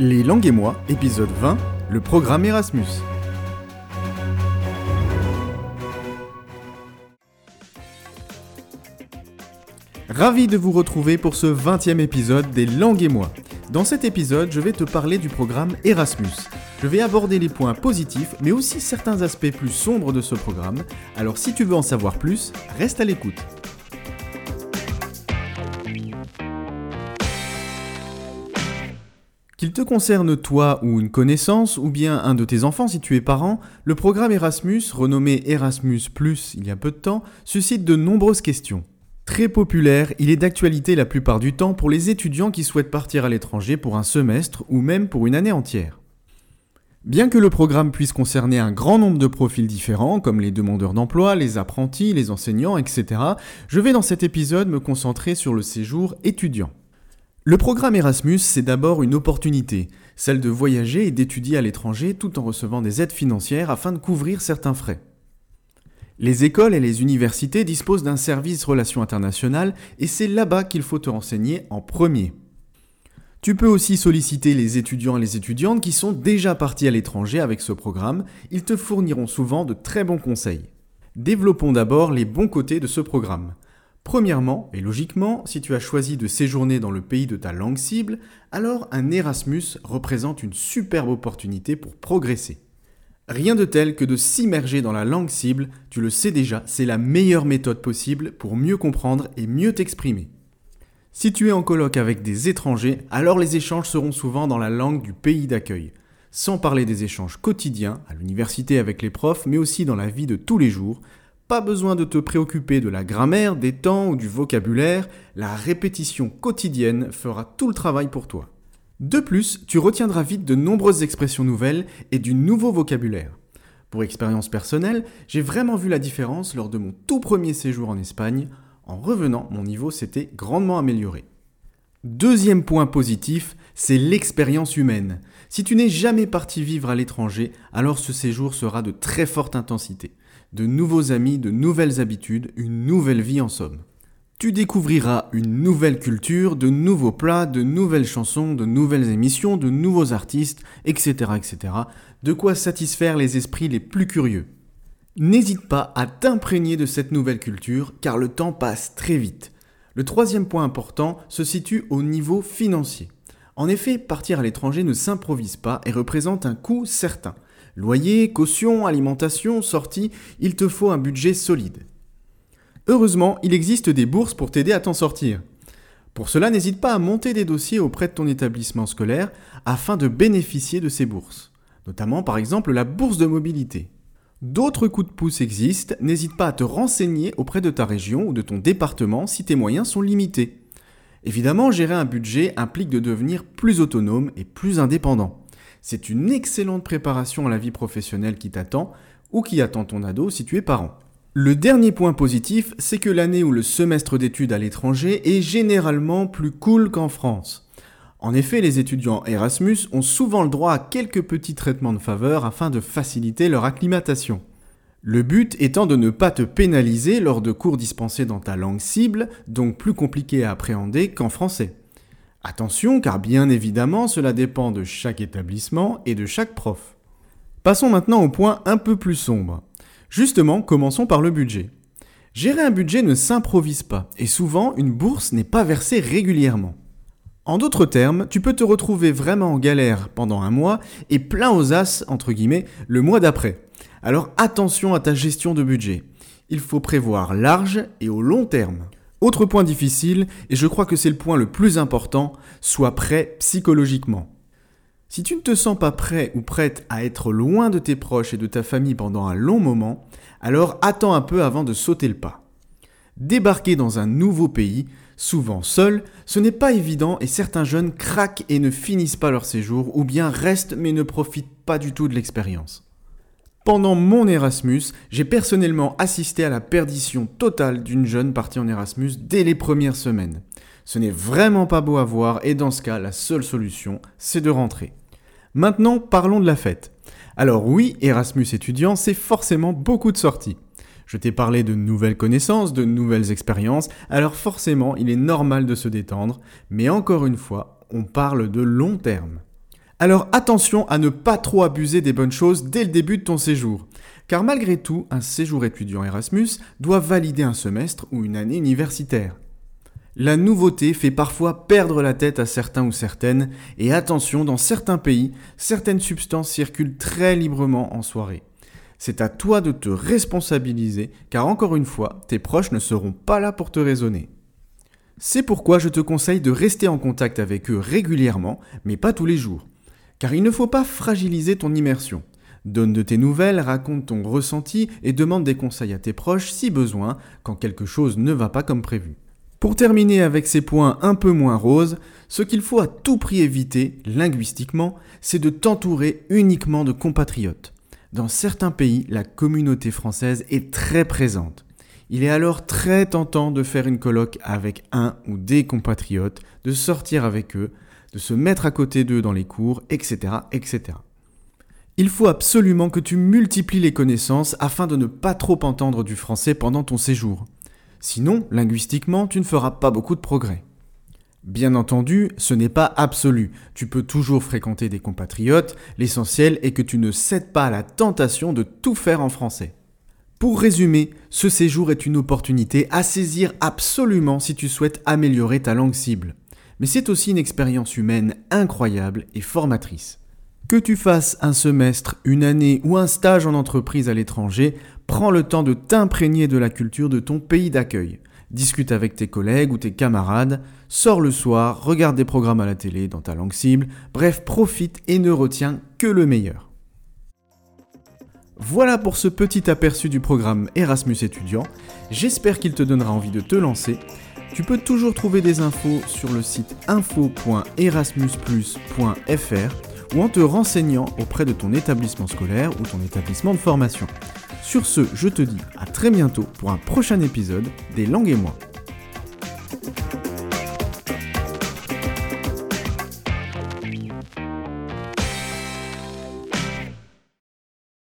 Les langues et moi, épisode 20, le programme Erasmus. Ravi de vous retrouver pour ce 20e épisode des langues et moi. Dans cet épisode, je vais te parler du programme Erasmus. Je vais aborder les points positifs, mais aussi certains aspects plus sombres de ce programme. Alors si tu veux en savoir plus, reste à l'écoute. Qu'il te concerne toi ou une connaissance, ou bien un de tes enfants si tu es parent, le programme Erasmus, renommé Erasmus ⁇ il y a peu de temps, suscite de nombreuses questions. Très populaire, il est d'actualité la plupart du temps pour les étudiants qui souhaitent partir à l'étranger pour un semestre ou même pour une année entière. Bien que le programme puisse concerner un grand nombre de profils différents, comme les demandeurs d'emploi, les apprentis, les enseignants, etc., je vais dans cet épisode me concentrer sur le séjour étudiant. Le programme Erasmus, c'est d'abord une opportunité, celle de voyager et d'étudier à l'étranger tout en recevant des aides financières afin de couvrir certains frais. Les écoles et les universités disposent d'un service relations internationales et c'est là-bas qu'il faut te renseigner en premier. Tu peux aussi solliciter les étudiants et les étudiantes qui sont déjà partis à l'étranger avec ce programme, ils te fourniront souvent de très bons conseils. Développons d'abord les bons côtés de ce programme. Premièrement, et logiquement, si tu as choisi de séjourner dans le pays de ta langue cible, alors un Erasmus représente une superbe opportunité pour progresser. Rien de tel que de s'immerger dans la langue cible, tu le sais déjà, c'est la meilleure méthode possible pour mieux comprendre et mieux t'exprimer. Si tu es en colloque avec des étrangers, alors les échanges seront souvent dans la langue du pays d'accueil. Sans parler des échanges quotidiens, à l'université avec les profs, mais aussi dans la vie de tous les jours, pas besoin de te préoccuper de la grammaire, des temps ou du vocabulaire, la répétition quotidienne fera tout le travail pour toi. De plus, tu retiendras vite de nombreuses expressions nouvelles et du nouveau vocabulaire. Pour expérience personnelle, j'ai vraiment vu la différence lors de mon tout premier séjour en Espagne. En revenant, mon niveau s'était grandement amélioré. Deuxième point positif, c'est l'expérience humaine. Si tu n'es jamais parti vivre à l'étranger, alors ce séjour sera de très forte intensité de nouveaux amis, de nouvelles habitudes, une nouvelle vie en somme. Tu découvriras une nouvelle culture, de nouveaux plats, de nouvelles chansons, de nouvelles émissions, de nouveaux artistes, etc., etc. De quoi satisfaire les esprits les plus curieux. N'hésite pas à t'imprégner de cette nouvelle culture, car le temps passe très vite. Le troisième point important se situe au niveau financier. En effet, partir à l'étranger ne s'improvise pas et représente un coût certain. Loyer, caution, alimentation, sortie, il te faut un budget solide. Heureusement, il existe des bourses pour t'aider à t'en sortir. Pour cela, n'hésite pas à monter des dossiers auprès de ton établissement scolaire afin de bénéficier de ces bourses, notamment par exemple la bourse de mobilité. D'autres coups de pouce existent, n'hésite pas à te renseigner auprès de ta région ou de ton département si tes moyens sont limités. Évidemment, gérer un budget implique de devenir plus autonome et plus indépendant. C'est une excellente préparation à la vie professionnelle qui t'attend ou qui attend ton ado si tu es parent. Le dernier point positif, c'est que l'année ou le semestre d'études à l'étranger est généralement plus cool qu'en France. En effet, les étudiants Erasmus ont souvent le droit à quelques petits traitements de faveur afin de faciliter leur acclimatation. Le but étant de ne pas te pénaliser lors de cours dispensés dans ta langue cible, donc plus compliqués à appréhender qu'en français. Attention, car bien évidemment, cela dépend de chaque établissement et de chaque prof. Passons maintenant au point un peu plus sombre. Justement, commençons par le budget. Gérer un budget ne s'improvise pas, et souvent, une bourse n'est pas versée régulièrement. En d'autres termes, tu peux te retrouver vraiment en galère pendant un mois et plein aux as, entre guillemets, le mois d'après. Alors attention à ta gestion de budget. Il faut prévoir large et au long terme. Autre point difficile, et je crois que c'est le point le plus important, sois prêt psychologiquement. Si tu ne te sens pas prêt ou prête à être loin de tes proches et de ta famille pendant un long moment, alors attends un peu avant de sauter le pas. Débarquer dans un nouveau pays, souvent seul, ce n'est pas évident et certains jeunes craquent et ne finissent pas leur séjour ou bien restent mais ne profitent pas du tout de l'expérience. Pendant mon Erasmus, j'ai personnellement assisté à la perdition totale d'une jeune partie en Erasmus dès les premières semaines. Ce n'est vraiment pas beau à voir et dans ce cas, la seule solution, c'est de rentrer. Maintenant, parlons de la fête. Alors oui, Erasmus étudiant, c'est forcément beaucoup de sorties. Je t'ai parlé de nouvelles connaissances, de nouvelles expériences, alors forcément, il est normal de se détendre, mais encore une fois, on parle de long terme. Alors attention à ne pas trop abuser des bonnes choses dès le début de ton séjour. Car malgré tout, un séjour étudiant Erasmus doit valider un semestre ou une année universitaire. La nouveauté fait parfois perdre la tête à certains ou certaines, et attention, dans certains pays, certaines substances circulent très librement en soirée. C'est à toi de te responsabiliser, car encore une fois, tes proches ne seront pas là pour te raisonner. C'est pourquoi je te conseille de rester en contact avec eux régulièrement, mais pas tous les jours. Car il ne faut pas fragiliser ton immersion. Donne de tes nouvelles, raconte ton ressenti et demande des conseils à tes proches si besoin quand quelque chose ne va pas comme prévu. Pour terminer avec ces points un peu moins roses, ce qu'il faut à tout prix éviter, linguistiquement, c'est de t'entourer uniquement de compatriotes. Dans certains pays, la communauté française est très présente. Il est alors très tentant de faire une colloque avec un ou des compatriotes, de sortir avec eux, de se mettre à côté d'eux dans les cours, etc., etc. Il faut absolument que tu multiplies les connaissances afin de ne pas trop entendre du français pendant ton séjour. Sinon, linguistiquement, tu ne feras pas beaucoup de progrès. Bien entendu, ce n'est pas absolu. Tu peux toujours fréquenter des compatriotes, l'essentiel est que tu ne cèdes pas à la tentation de tout faire en français. Pour résumer, ce séjour est une opportunité à saisir absolument si tu souhaites améliorer ta langue cible. Mais c'est aussi une expérience humaine incroyable et formatrice. Que tu fasses un semestre, une année ou un stage en entreprise à l'étranger, prends le temps de t'imprégner de la culture de ton pays d'accueil. Discute avec tes collègues ou tes camarades, sors le soir, regarde des programmes à la télé dans ta langue cible, bref, profite et ne retiens que le meilleur. Voilà pour ce petit aperçu du programme Erasmus étudiant. J'espère qu'il te donnera envie de te lancer. Tu peux toujours trouver des infos sur le site info.erasmusplus.fr ou en te renseignant auprès de ton établissement scolaire ou ton établissement de formation. Sur ce, je te dis à très bientôt pour un prochain épisode des Langues et moi.